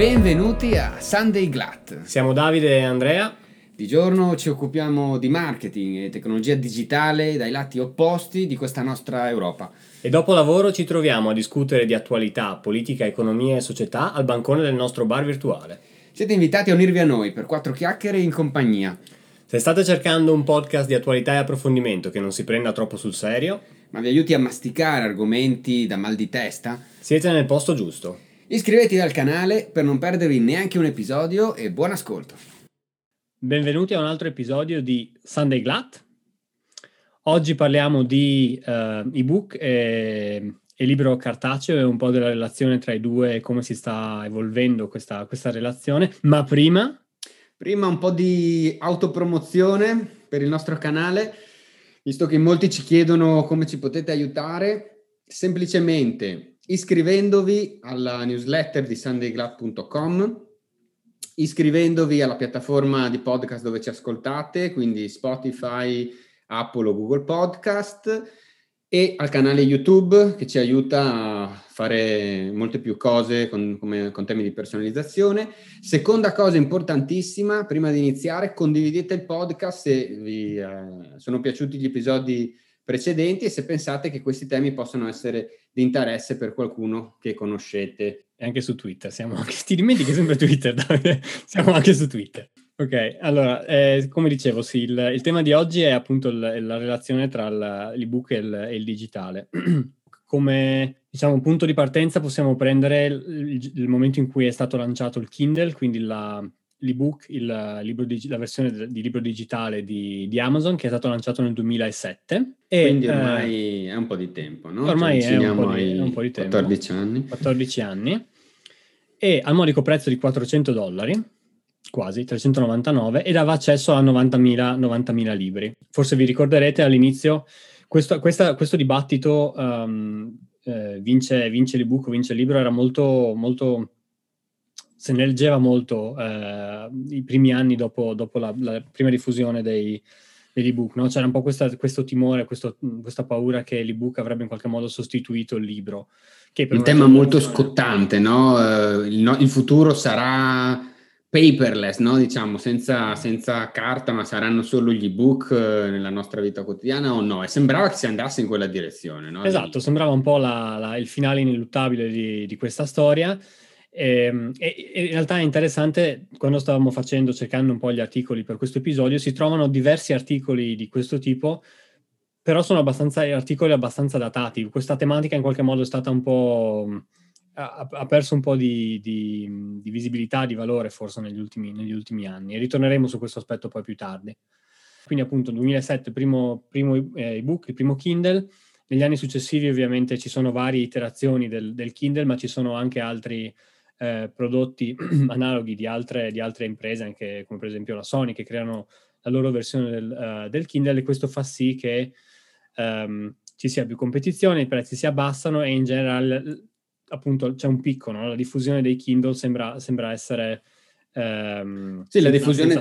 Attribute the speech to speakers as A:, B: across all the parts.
A: Benvenuti a Sunday Glat.
B: Siamo Davide e Andrea.
A: Di giorno ci occupiamo di marketing e tecnologia digitale dai lati opposti di questa nostra Europa.
B: E dopo lavoro ci troviamo a discutere di attualità, politica, economia e società al bancone del nostro bar virtuale.
A: Siete invitati a unirvi a noi per quattro chiacchiere in compagnia.
B: Se state cercando un podcast di attualità e approfondimento che non si prenda troppo sul serio,
A: ma vi aiuti a masticare argomenti da mal di testa,
B: siete nel posto giusto.
A: Iscrivetevi al canale per non perdervi neanche un episodio e buon ascolto.
B: Benvenuti a un altro episodio di Sunday Glat. Oggi parliamo di uh, ebook e, e, libro cartaceo e un po' della relazione tra i due e come si sta evolvendo questa, questa relazione. Ma prima...
A: Prima un po' di autopromozione per il nostro canale visto che molti ci chiedono come ci potete aiutare, semplicemente iscrivendovi alla newsletter di sundayglad.com, iscrivendovi alla piattaforma di podcast dove ci ascoltate, quindi Spotify, Apple o Google Podcast e al canale YouTube che ci aiuta a fare molte più cose con, come, con, temi di personalizzazione. Seconda cosa importantissima, prima di iniziare, condividete il podcast se vi eh, sono piaciuti gli episodi precedenti e se pensate che questi temi possano essere di interesse per qualcuno che conoscete.
B: E anche su Twitter, siamo anche, ti dimentichi sempre Twitter, Davide? siamo anche su Twitter. Ok, allora, eh, come dicevo, sì, il, il, tema di oggi è appunto il, la relazione tra l'ebook e il, e il digitale. come diciamo, punto di partenza possiamo prendere il, il, momento in cui è stato lanciato il Kindle, quindi la, l'ebook, il libro di, la versione di libro digitale di, di, Amazon che è stato lanciato nel 2007.
A: E, quindi eh, ormai eh, è un po' di tempo, no?
B: Ormai cioè, è, un po di, è un po' di tempo.
A: 14 anni.
B: 14 anni. E al modico prezzo di 400 dollari quasi 399 e dava accesso a 90.000, 90.000 libri. Forse vi ricorderete all'inizio questo, questa, questo dibattito um, eh, vince, vince l'ebook, vince il libro, era molto, molto se ne leggeva molto eh, i primi anni dopo, dopo la, la, prima diffusione dei, degli ebook, no? c'era un po' questa, questo timore, questo, questa paura che l'ebook avrebbe in qualche modo sostituito il libro.
A: Che un tema molto scottante, no? Uh, il, no? il futuro sarà paperless, no? diciamo, senza, senza, carta, ma saranno solo gli ebook eh, nella nostra vita quotidiana o no? E sembrava che si andasse in quella direzione. No?
B: Esatto, sembrava un po' la, la, il finale ineluttabile di, di questa storia. Ehm, e, e, in realtà è interessante, quando stavamo facendo, cercando un po' gli articoli per questo episodio, si trovano diversi articoli di questo tipo, però sono abbastanza, articoli abbastanza datati. Questa tematica in qualche modo è stata un po' ha, ha perso un po' di, di, di, visibilità, di valore forse negli ultimi, negli ultimi, anni e ritorneremo su questo aspetto poi più tardi. Quindi appunto 2007 primo, primo eh, ebook, il primo Kindle, negli anni successivi ovviamente ci sono varie iterazioni del, del Kindle, ma ci sono anche altri eh, prodotti analoghi di altre, di altre, imprese, anche come per esempio la Sony, che creano la loro versione del, uh, del Kindle e questo fa sì che um, ci sia più competizione, i prezzi si abbassano e in generale appunto c'è un picco, no? la diffusione dei Kindle sembra, sembra essere...
A: Ehm, sì, la diffusione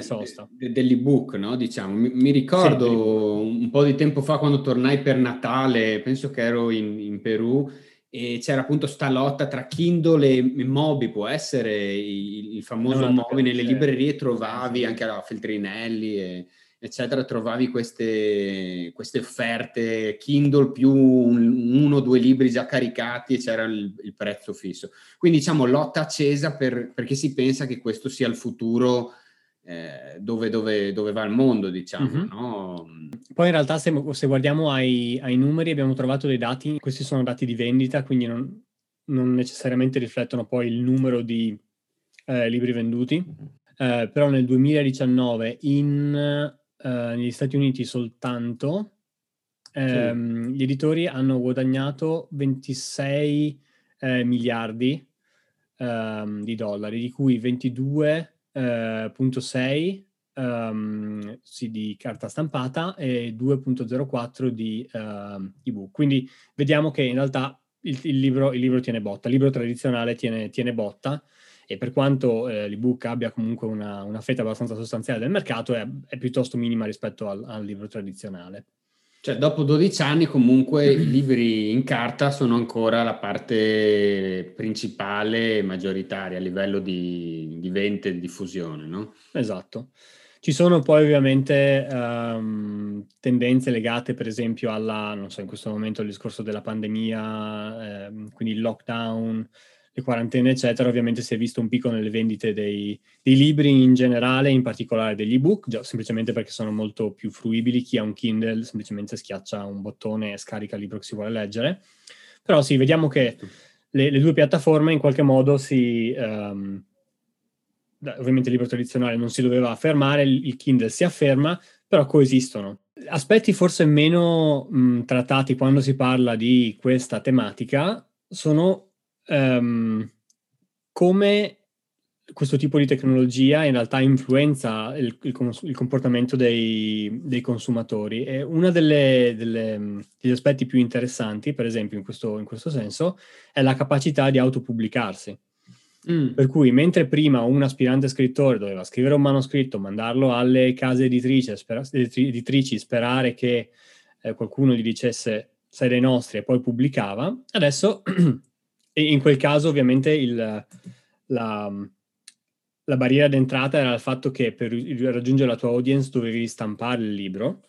A: de- dell'ebook, no? diciamo. Mi, mi ricordo sì, un po' di tempo fa quando tornai per Natale, penso che ero in, in Perù, e c'era appunto sta lotta tra Kindle e Mobi, può essere il, il famoso no, Mobi, nelle librerie trovavi anche la Feltrinelli e eccetera, trovavi queste, queste offerte Kindle più un, uno o due libri già caricati e c'era il, il prezzo fisso. Quindi diciamo lotta accesa per, perché si pensa che questo sia il futuro eh, dove, dove, dove, va il mondo, diciamo. Mm-hmm. No?
B: Poi in realtà se, se guardiamo ai, ai, numeri abbiamo trovato dei dati, questi sono dati di vendita, quindi non, non necessariamente riflettono poi il numero di eh, libri venduti. Mm-hmm. Eh, però nel 2019 in eh, negli Stati Uniti soltanto, ehm, sì. gli editori hanno guadagnato 26 eh, miliardi ehm, di dollari, di cui 22,6 Um, eh, sì, di carta stampata e 2.04 di uh, ebook. Quindi vediamo che in realtà il, il, libro, il libro, tiene botta, il libro tradizionale tiene, tiene botta e per quanto eh, l'ebook abbia comunque una, una, fetta abbastanza sostanziale del mercato, è, è piuttosto minima rispetto al, al libro tradizionale.
A: Cioè, dopo 12 anni comunque i libri in carta sono ancora la parte principale e maggioritaria a livello di, di vendita e diffusione, no?
B: Esatto. Ci sono poi ovviamente um, tendenze legate per esempio alla, non so, in questo momento il discorso della pandemia, eh, quindi il lockdown, le quarantene, eccetera, ovviamente si è visto un picco nelle vendite dei, dei libri in generale, in particolare degli ebook, già, semplicemente perché sono molto più fruibili. Chi ha un Kindle semplicemente schiaccia un bottone e scarica il libro che si vuole leggere. Però sì, vediamo che le, le due piattaforme in qualche modo si... Um, ovviamente il libro tradizionale non si doveva affermare, il, il Kindle si afferma, però coesistono. Aspetti forse meno mh, trattati quando si parla di questa tematica sono um, come questo tipo di tecnologia in realtà influenza il, il, il comportamento dei, dei, consumatori. E uno degli aspetti più interessanti, per esempio, in questo, in questo senso, è la capacità di autopubblicarsi. Mm. Per cui, mentre prima un aspirante scrittore doveva scrivere un manoscritto, mandarlo alle case editrici, spera, editrici sperare che eh, qualcuno gli dicesse sei dei nostri e poi pubblicava, adesso e in quel caso ovviamente il, la, la, barriera d'entrata era il fatto che per raggiungere la tua audience dovevi stampare il libro.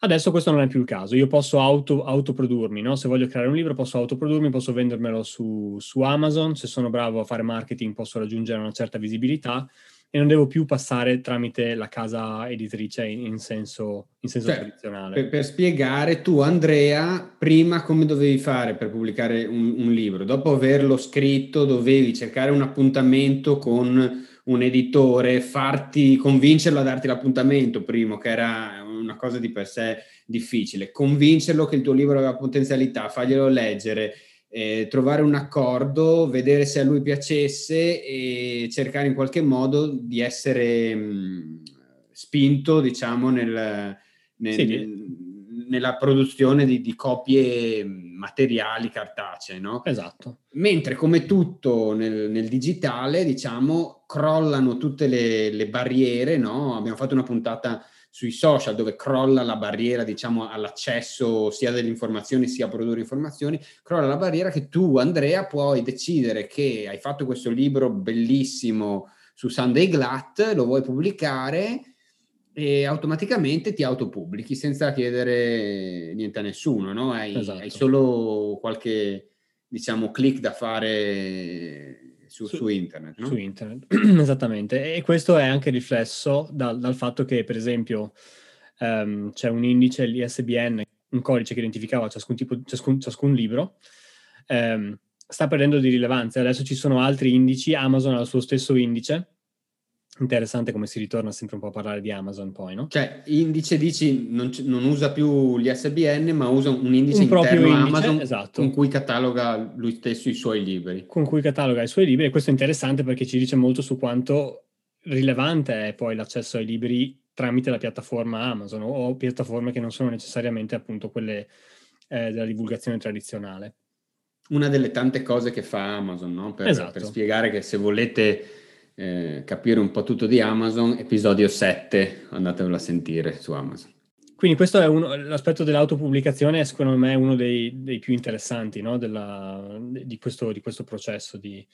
B: Adesso questo non è più il caso, io posso auto, autoprodurmi, no? se voglio creare un libro posso autoprodurmi, posso vendermelo su, su Amazon, se sono bravo a fare marketing posso raggiungere una certa visibilità e non devo più passare tramite la casa editrice in, in senso, in senso cioè, tradizionale.
A: Per, per, spiegare, tu Andrea, prima come dovevi fare per pubblicare un, un, libro? Dopo averlo scritto dovevi cercare un appuntamento con un editore, farti, convincerlo a darti l'appuntamento primo, che era una cosa di per sé difficile, convincerlo che il tuo libro aveva potenzialità, farglielo leggere, eh, trovare un accordo, vedere se a lui piacesse e cercare in qualche modo di essere mh, spinto, diciamo, nel, nel, sì. nella produzione di, di, copie materiali cartacee, no?
B: Esatto.
A: Mentre come tutto nel, nel digitale, diciamo, crollano tutte le, le barriere, no? Abbiamo fatto una puntata sui social dove crolla la barriera diciamo all'accesso sia delle informazioni sia a produrre informazioni crolla la barriera che tu Andrea puoi decidere che hai fatto questo libro bellissimo su Sunday Glat lo vuoi pubblicare e automaticamente ti autopubblichi senza chiedere niente a nessuno no? hai, esatto. hai solo qualche diciamo click da fare su, su, su internet. No?
B: Su internet, esattamente. E questo è anche riflesso dal, dal fatto che, per esempio, um, c'è un indice, l'ISBN, un codice che identificava ciascun, tipo, ciascun, ciascun libro, um, sta perdendo di rilevanza. Adesso ci sono altri indici, Amazon ha il suo stesso indice, Interessante come si ritorna sempre un po' a parlare di Amazon poi, no?
A: Cioè, indice dici non, non usa più gli SBN, ma usa un indice un interno indice, Amazon esatto. con cui cataloga lui stesso i suoi libri.
B: Con cui cataloga i suoi libri e questo è interessante perché ci dice molto su quanto rilevante è poi l'accesso ai libri tramite la piattaforma Amazon o, piattaforme che non sono necessariamente appunto quelle eh, della divulgazione tradizionale.
A: Una delle tante cose che fa Amazon, no? Per, esatto. per spiegare che se volete eh, capire un po' tutto di Amazon, episodio 7, andatevelo a sentire su Amazon.
B: Quindi questo è uno, l'aspetto dell'autopubblicazione secondo me è uno dei, dei più interessanti no? Della, di, questo, di, questo, processo di,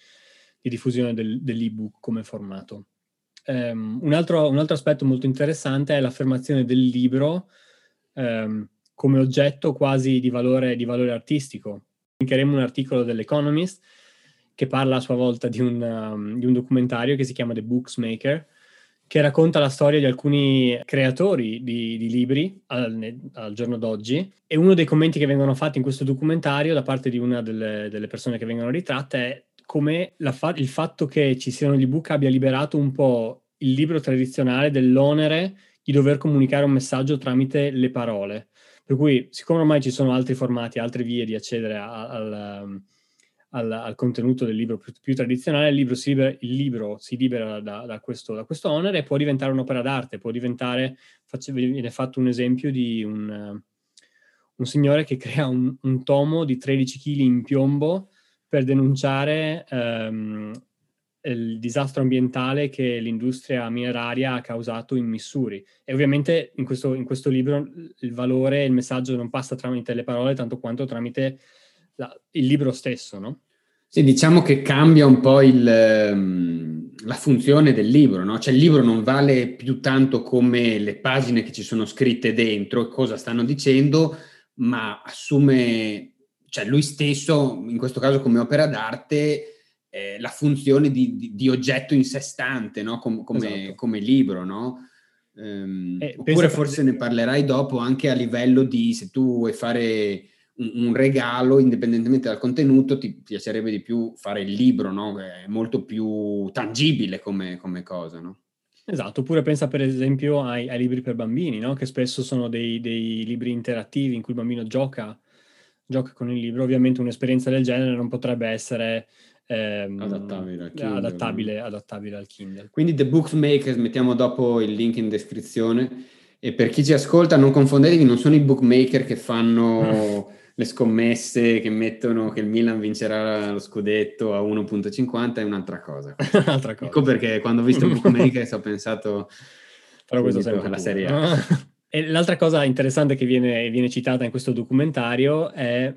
B: di diffusione del, dell'ebook come formato. Um, un, altro, un, altro, aspetto molto interessante è l'affermazione del libro um, come oggetto quasi di valore, di valore artistico. Linkeremo un articolo dell'Economist che parla a sua volta di un, um, di un documentario che si chiama The Booksmaker, che racconta la storia di alcuni creatori di, di libri al, al, giorno d'oggi. E uno dei commenti che vengono fatti in questo documentario da parte di una delle, delle persone che vengono ritratte è come fa- il fatto che ci siano gli ebook abbia liberato un po' il libro tradizionale dell'onere di dover comunicare un messaggio tramite le parole. Per cui, siccome ormai ci sono altri formati, altre vie di accedere al, um, al, al contenuto del libro più, più tradizionale, il libro si libera, il libro si libera da, da, questo, da, questo, onere e può diventare un'opera d'arte, può diventare, faccio, viene fatto un esempio di un, un signore che crea un, un, tomo di 13 kg in piombo per denunciare um, il disastro ambientale che l'industria mineraria ha causato in Missouri. E ovviamente in questo, in questo libro il valore, il messaggio non passa tramite le parole tanto quanto tramite la, il libro stesso, no?
A: Sì, diciamo che cambia un po' il, ehm, la funzione del libro, no? Cioè il libro non vale più tanto come le pagine che ci sono scritte dentro e cosa stanno dicendo, ma assume, cioè lui stesso, in questo caso come opera d'arte, eh, la funzione di, di, di, oggetto in sé stante, no? Com, come, esatto. come, libro, no? Um, eh, oppure forse ne parlerai dopo anche a livello di se tu vuoi fare un, regalo, indipendentemente dal contenuto, ti piacerebbe di più fare il libro, no? È molto più tangibile come, come cosa, no?
B: Esatto, oppure pensa per esempio ai, ai libri per bambini, no? che spesso sono dei, dei, libri interattivi in cui il bambino gioca, gioca con il libro. Ovviamente un'esperienza del genere non potrebbe essere ehm, adattabile, al Kindle, adattabile, adattabile, al Kindle.
A: Quindi The Bookmakers, mettiamo dopo il link in descrizione. E per chi ci ascolta, non confondetevi, non sono i bookmaker che fanno le scommesse, che mettono che il Milan vincerà lo scudetto a 1.50, è un'altra cosa. un'altra cosa. Ecco perché quando ho visto bookmakers ho pensato...
B: Però questo sempre la Serie A. e l'altra cosa interessante che viene, viene, citata in questo documentario è...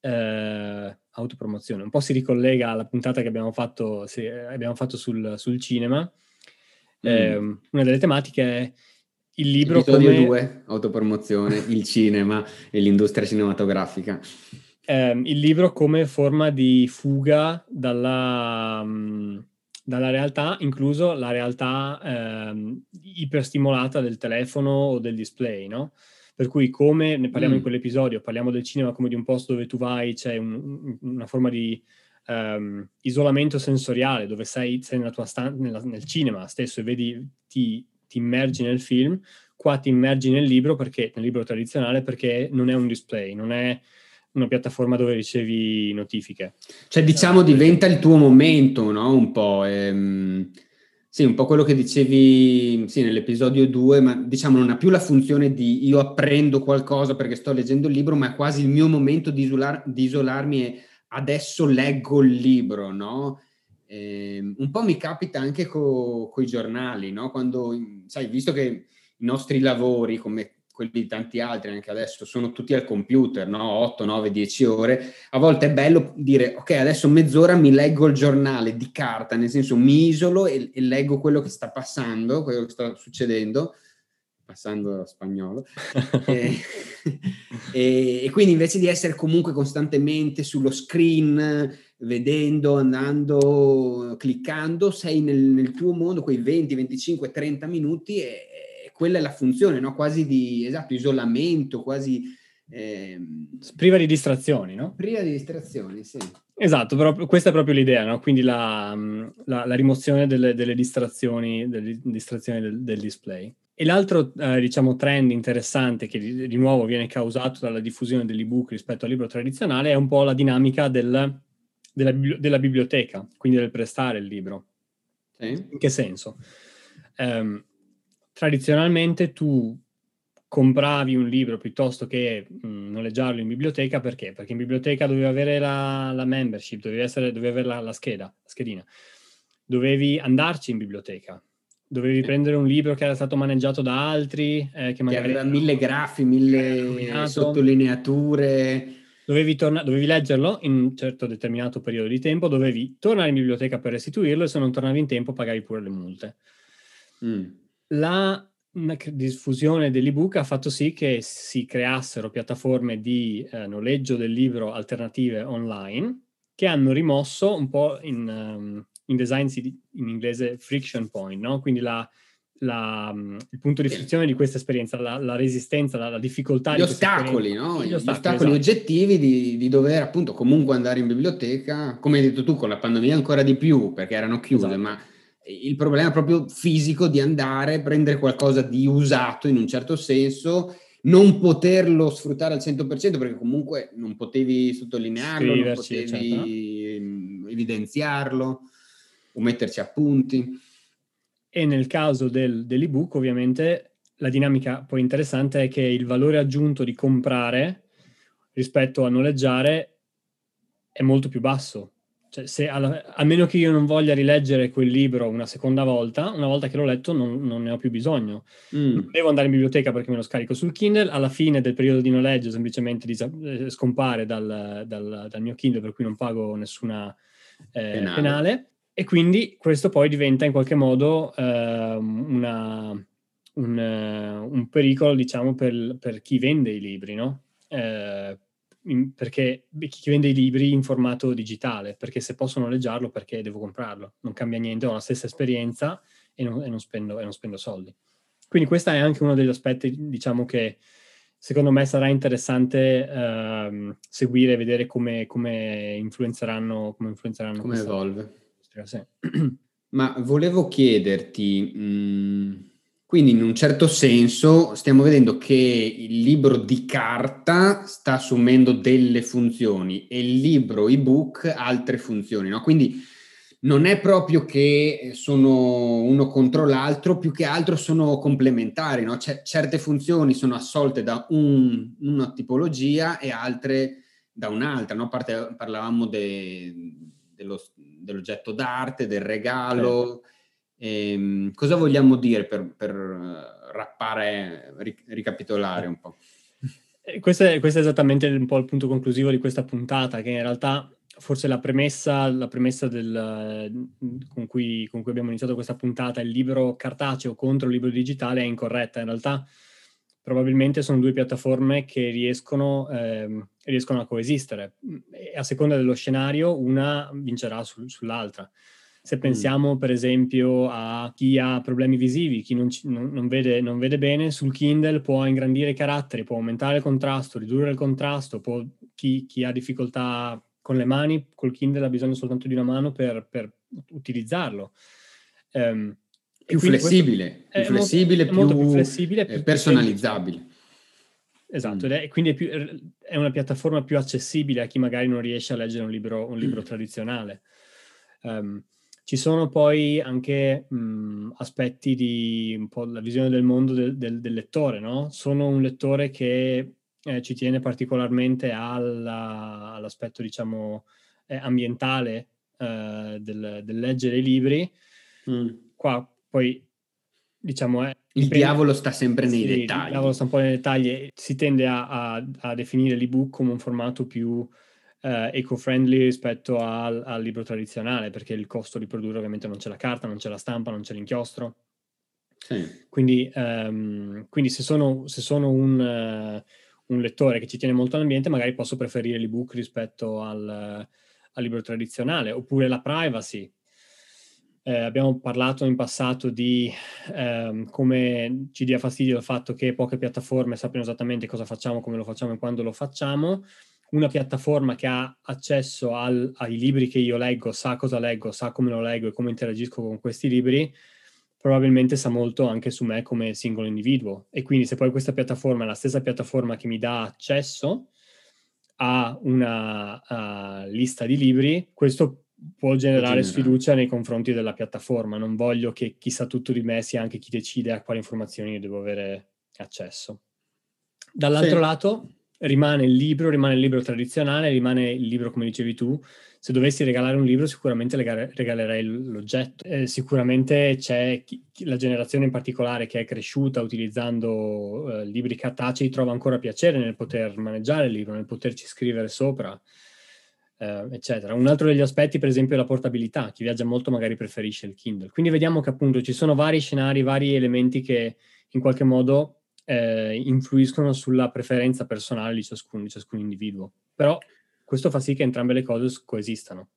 B: Eh, autopromozione. Un po' si ricollega alla puntata che abbiamo fatto, sì, abbiamo fatto sul, sul, cinema. Mm. Eh, una delle tematiche è il libro
A: Episodio come... 2, autopromozione, il cinema e l'industria cinematografica.
B: Eh, il libro come forma di fuga dalla, um, dalla realtà, incluso la realtà eh, iperstimolata del telefono o del display, no? Per cui come ne parliamo mm. in quell'episodio, parliamo del cinema come di un posto dove tu vai, c'è un, una forma di um, isolamento sensoriale, dove sei, sei nella tua stan- nella, nel cinema stesso e vedi, ti, ti immergi nel film, qua ti immergi nel libro, perché, nel libro tradizionale, perché non è un display, non è una piattaforma dove ricevi notifiche.
A: Cioè, diciamo, diventa il tuo momento, no? Un po'. Ehm sì, un po' quello che dicevi sì, nell'episodio 2, ma diciamo non ha più la funzione di io apprendo qualcosa perché sto leggendo il libro, ma è quasi il mio momento di, isolar, di isolarmi e adesso leggo il libro, no? Eh, un po' mi capita anche con i giornali, no? Quando, sai, visto che i nostri lavori, come quelli di tanti altri anche adesso sono tutti al computer, no? 8, 9, 10 ore. A volte è bello dire, ok, adesso mezz'ora mi leggo il giornale di carta, nel senso mi isolo e, e leggo quello che sta passando, quello che sta succedendo, passando a spagnolo. e, e, e, quindi invece di essere comunque costantemente sullo screen, vedendo, andando, cliccando, sei nel, nel tuo mondo quei 20, 25, 30 minuti e quella è la funzione, no? quasi di esatto, isolamento, quasi...
B: Eh, priva di distrazioni, no?
A: Priva di distrazioni, sì.
B: Esatto, però questa è proprio l'idea, no? Quindi la, la, la rimozione delle, delle, distrazioni, delle distrazioni del, del, display. E l'altro, eh, diciamo, trend interessante che di, di, nuovo viene causato dalla diffusione dell'ebook rispetto al libro tradizionale è un po' la dinamica del, della, della, biblioteca, quindi del prestare il libro. Sì. In che senso? Um, tradizionalmente tu compravi un libro piuttosto che mh, mm, noleggiarlo in biblioteca perché? Perché in biblioteca dovevi avere la, la membership, dovevi, essere, dovevi avere la, la, scheda, la schedina, dovevi andarci in biblioteca, dovevi prendere un libro che era stato maneggiato da altri, eh, che magari...
A: Che aveva mille grafi, mille sottolineature.
B: Dovevi, torna- dovevi leggerlo in un certo determinato periodo di tempo, dovevi tornare in biblioteca per restituirlo e se non tornavi in tempo pagavi pure le multe. Mm la diffusione dell'ebook ha fatto sì che si creassero piattaforme di eh, noleggio del libro alternative online che hanno rimosso un po' in, um, in design in inglese friction point, no? quindi la, la, um, il punto di frizione di questa esperienza, la, la resistenza, la, la difficoltà.
A: Gli ostacoli, no? Gli, Gli ostacoli, ostacoli esatto. oggettivi di, di, dover appunto comunque andare in biblioteca, come hai detto tu con la pandemia ancora di più perché erano chiuse, esatto. ma il problema proprio fisico di andare, prendere qualcosa di usato in un certo senso, non poterlo sfruttare al 100% perché comunque non potevi sottolinearlo, non potevi certo. evidenziarlo o metterci appunti.
B: E nel caso del, dell'ebook ovviamente la dinamica poi interessante è che il valore aggiunto di comprare rispetto a noleggiare è molto più basso Cioè, se alla, a meno che io non voglia rileggere quel libro una seconda volta, una volta che l'ho letto non, non ne ho più bisogno. Mm. Devo andare in biblioteca perché me lo scarico sul Kindle, alla fine del periodo di noleggio semplicemente disa- eh, scompare dal, dal, dal, mio Kindle per cui non pago nessuna eh, penale. penale. E quindi questo poi diventa in qualche modo eh, una, un, un, pericolo diciamo per, per, chi vende i libri, no? Eh, in, perché chi vende i libri in formato digitale, perché se posso noleggiarlo perché devo comprarlo, non cambia niente, ho la stessa esperienza e non, e non, spendo, e non spendo, soldi. Quindi questo è anche uno degli aspetti, diciamo, che secondo me sarà interessante uh, seguire e vedere come, come, influenzeranno, come influenzeranno.
A: Come evolve. Sì. Ma volevo chiederti... Mm, quindi in un certo senso stiamo vedendo che il libro di carta sta assumendo delle funzioni e il libro ebook altre funzioni, no? Quindi non è proprio che sono uno contro l'altro, più che altro sono complementari, no? C- certe funzioni sono assolte da un, una tipologia e altre da un'altra, no? Parte, parlavamo de, dello, dell'oggetto d'arte, del regalo. Sì Ehm, cosa vogliamo dire per, per eh, rappare, ricapitolare un po'?
B: Eh, questo è, questo è, esattamente un po' il punto conclusivo di questa puntata, che in realtà forse la premessa, la premessa del, con, cui, con, cui, abbiamo iniziato questa puntata, il libro cartaceo contro il libro digitale, è incorretta. In realtà probabilmente sono due piattaforme che riescono, ehm, riescono a coesistere. A seconda dello scenario, una vincerà su, sull'altra. Se pensiamo per esempio a chi ha problemi visivi, chi non, non, non, vede, non, vede, bene, sul Kindle può ingrandire i caratteri, può aumentare il contrasto, ridurre il contrasto, può, chi, chi, ha difficoltà con le mani, col Kindle ha bisogno soltanto di una mano per, per utilizzarlo.
A: Um, più flessibile, più flessibile, molto, più, molto più flessibile, più personalizzabile.
B: Esatto, mm. è, quindi è, più, è, una piattaforma più accessibile a chi magari non riesce a leggere un libro, un libro mm. tradizionale. Um, ci sono poi anche mh, aspetti di un po' la visione del mondo del, del, del lettore, no? Sono un lettore che eh, ci tiene particolarmente alla, all'aspetto, diciamo, eh, ambientale eh, del, del, leggere i libri. Mm. Qua poi, diciamo, è...
A: Il dipende, diavolo sta sempre nei
B: sì,
A: dettagli.
B: Il diavolo sta un po' nei dettagli e si tende a, a, a definire l'ebook come un formato più eh, eco-friendly rispetto al, al, libro tradizionale, perché il costo di produrre ovviamente non c'è la carta, non c'è la stampa, non c'è l'inchiostro. Sì. Quindi, um, quindi, se sono, se sono un, uh, un, lettore che ci tiene molto all'ambiente, magari posso preferire l'ebook rispetto al, al libro tradizionale, oppure la privacy. Eh, abbiamo parlato in passato di eh, come ci dia fastidio il fatto che poche piattaforme sappiano esattamente cosa facciamo, come lo facciamo e quando lo facciamo una piattaforma che ha accesso al, ai libri che io leggo, sa cosa leggo, sa come lo leggo e come interagisco con questi libri, probabilmente sa molto anche su me come singolo individuo. E quindi se poi questa piattaforma è la stessa piattaforma che mi dà accesso a una uh, lista di libri, questo può generare sfiducia nei confronti della piattaforma. Non voglio che chi sa tutto di me sia anche chi decide a quali informazioni io devo avere accesso. Dall'altro sì. lato, rimane il libro, rimane il libro tradizionale, rimane il libro come dicevi tu. Se dovessi regalare un libro sicuramente regalerei l'oggetto. Eh, sicuramente c'è chi, la generazione in particolare che è cresciuta utilizzando eh, libri cartacei trova ancora piacere nel poter maneggiare il libro, nel poterci scrivere sopra. Uh, eccetera. Un altro degli aspetti, per esempio, è la portabilità. Chi viaggia molto magari preferisce il Kindle. Quindi vediamo che appunto ci sono vari scenari, vari elementi che in qualche modo eh, influiscono sulla preferenza personale di ciascun, di ciascun individuo. Però questo fa sì che entrambe le cose coesistano.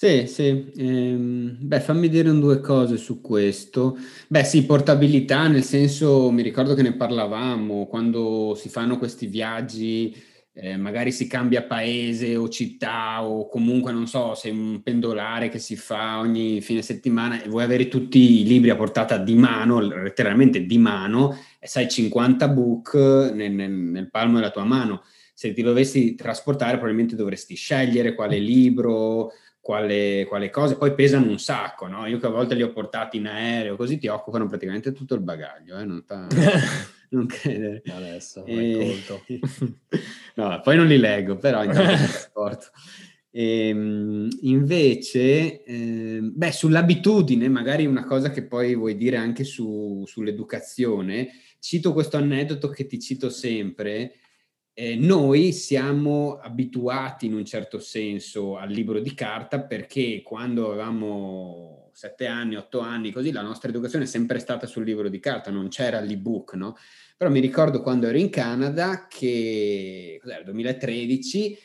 A: Sì, sì. Ehm, beh, fammi dire un due cose su questo. Beh, sì, portabilità, nel senso, mi ricordo che ne parlavamo quando si fanno questi viaggi eh, magari si cambia paese o città o comunque non so, sei un pendolare che si fa ogni fine settimana e vuoi avere tutti i libri a portata di mano, letteralmente di mano, e sai 50 book nel, nel, nel palmo della tua mano. Se ti dovessi trasportare probabilmente dovresti scegliere quale libro, quale, quale cosa, poi pesano un sacco, no? Io che a volte li ho portati in aereo, così ti occupano praticamente tutto il bagaglio, eh? non, ta... non credere.
B: Adesso, e...
A: no, poi non li leggo, però intanto. E, ehm, invece, eh, beh, sull'abitudine, magari una cosa che poi vuoi dire anche su, sull'educazione, cito questo aneddoto che ti cito sempre. Eh, noi siamo abituati in un certo senso al libro di carta perché quando avevamo sette anni, otto anni, così la nostra educazione è sempre stata sul libro di carta, non c'era l'ebook, no? Però mi ricordo quando ero in Canada che, cos'era, 2013,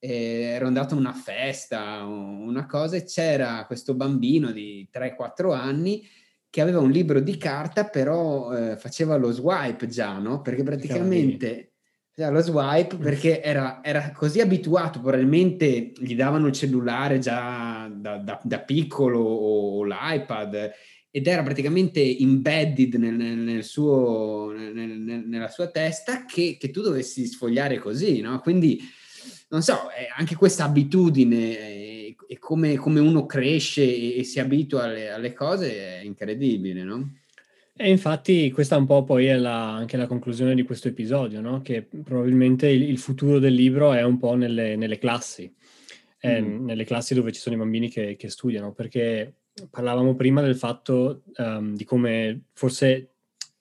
A: eh, ero andato a una festa, una cosa, e c'era questo bambino di 3-4 anni che aveva un libro di carta, però eh, faceva lo swipe già, no? Perché praticamente faceva lo swipe perché era, era, così abituato, probabilmente gli davano il cellulare già da, da, da piccolo o, o l'iPad ed era praticamente embedded nel, nel suo, nel, nella sua testa che, che, tu dovessi sfogliare così, no? Quindi, non so, anche questa abitudine e, e come, come, uno cresce e, e si abitua alle, alle, cose è incredibile, no?
B: E infatti questa un po' poi è la, anche la conclusione di questo episodio, no? Che probabilmente il, il futuro del libro è un po' nelle, nelle classi, eh, mm. nelle classi dove ci sono i bambini che, che studiano, perché parlavamo prima del fatto um, di come forse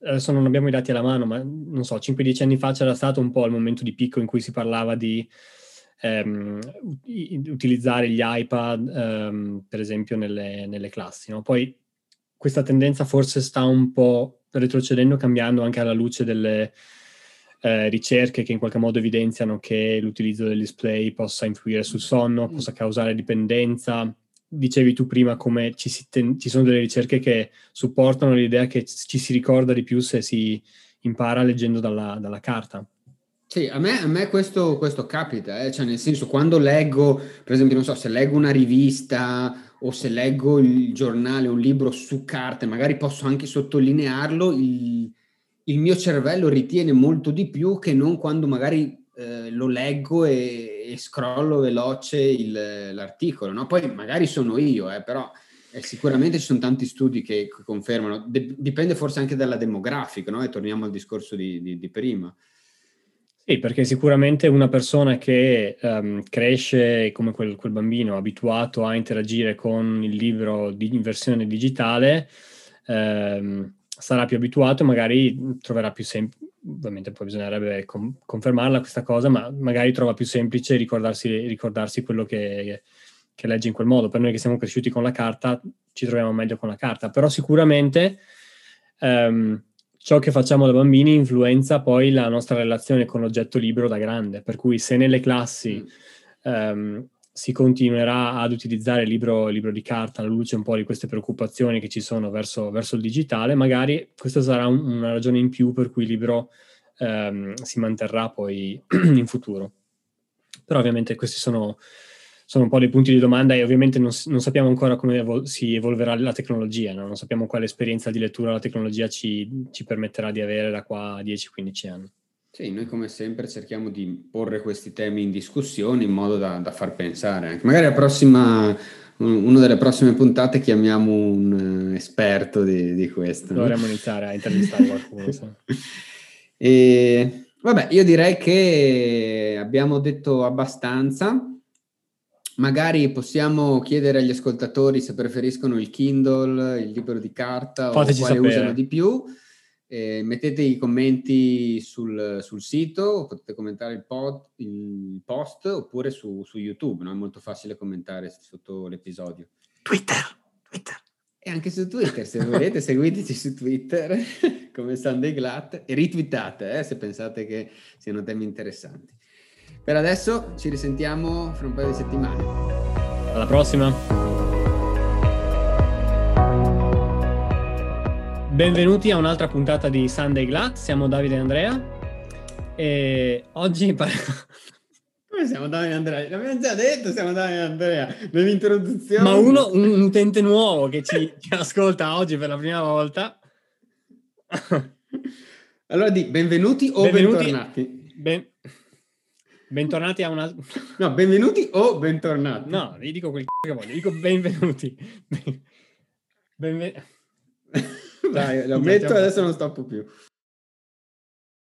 B: adesso non abbiamo i dati alla mano, ma non so, 5-10 anni fa c'era stato un po' il momento di picco in cui si parlava di um, utilizzare gli iPad, um, per esempio, nelle, nelle classi. No? Poi questa tendenza forse sta un po' retrocedendo, cambiando anche alla luce delle eh, ricerche che in qualche modo evidenziano che l'utilizzo del display possa influire sul sonno, possa causare dipendenza dicevi tu prima come ci, ten- ci, sono delle ricerche che supportano l'idea che ci si ricorda di più se si impara leggendo dalla, dalla carta.
A: Sì, a me, a me questo, questo, capita, eh? cioè nel senso quando leggo, per esempio, non so, se leggo una rivista o se leggo il giornale, un libro su carta, magari posso anche sottolinearlo, il, il mio cervello ritiene molto di più che non quando magari eh, lo leggo e, e scrollo veloce il, l'articolo, no? Poi magari sono io, eh, però eh, sicuramente ci sono tanti studi che confermano, De- dipende forse anche dalla demografica, no? E torniamo al discorso di, di, di prima.
B: Sì, perché sicuramente una persona che um, cresce come quel, quel, bambino abituato a interagire con il libro di, in versione digitale um, sarà più abituato e magari troverà più semplice ovviamente poi bisognerebbe com- confermarla questa cosa, ma magari trova più semplice ricordarsi, ricordarsi quello che, che, legge in quel modo. Per noi che siamo cresciuti con la carta, ci troviamo meglio con la carta, però sicuramente um, ciò che facciamo da bambini influenza poi la nostra relazione con l'oggetto libro da grande, per cui se nelle classi mm. um, si continuerà ad utilizzare il libro, libro, di carta alla luce un po' di queste preoccupazioni che ci sono verso, verso il digitale, magari questa sarà un, una ragione in più per cui il libro ehm, si manterrà poi in futuro. Però ovviamente questi sono, sono, un po' dei punti di domanda e ovviamente non, non sappiamo ancora come evol- si evolverà la tecnologia, no? non sappiamo quale esperienza di lettura la tecnologia ci, ci permetterà di avere da qua a 10-15 anni.
A: Sì, noi come sempre cerchiamo di porre questi temi in discussione in modo da, da far pensare. Magari la prossima, una delle prossime puntate chiamiamo un uh, esperto di, di questo.
B: Dovremmo no? iniziare a intervistare qualcuno.
A: e, vabbè, io direi che abbiamo detto abbastanza. Magari possiamo chiedere agli ascoltatori se preferiscono il Kindle, il libro di carta Fateci o quale sapere. usano di più. Eh, mettete i commenti sul, sul, sito, potete commentare il, pod, il post oppure su, su, YouTube, no? è molto facile commentare sotto l'episodio.
B: Twitter, Twitter.
A: E anche su Twitter, se volete, seguiteci su Twitter come Sunday Glat e ritwittate eh, se pensate che siano temi interessanti. Per adesso ci risentiamo fra un paio di settimane.
B: Alla prossima! Benvenuti a un'altra puntata di Sunday Glat, siamo Davide e Andrea e oggi parliamo...
A: Come siamo Davide e Andrea? L'abbiamo già detto, siamo Davide e Andrea nell'introduzione.
B: Ma uno, un utente nuovo che ci, ci ascolta oggi per la prima volta.
A: allora di benvenuti o benvenuti, bentornati?
B: Ben, bentornati a una...
A: No, benvenuti o bentornati?
B: No, vi dico quel c***o che voglio, dico benvenuti.
A: Benvenuti. Dai, lo metto e adesso non stoppo più.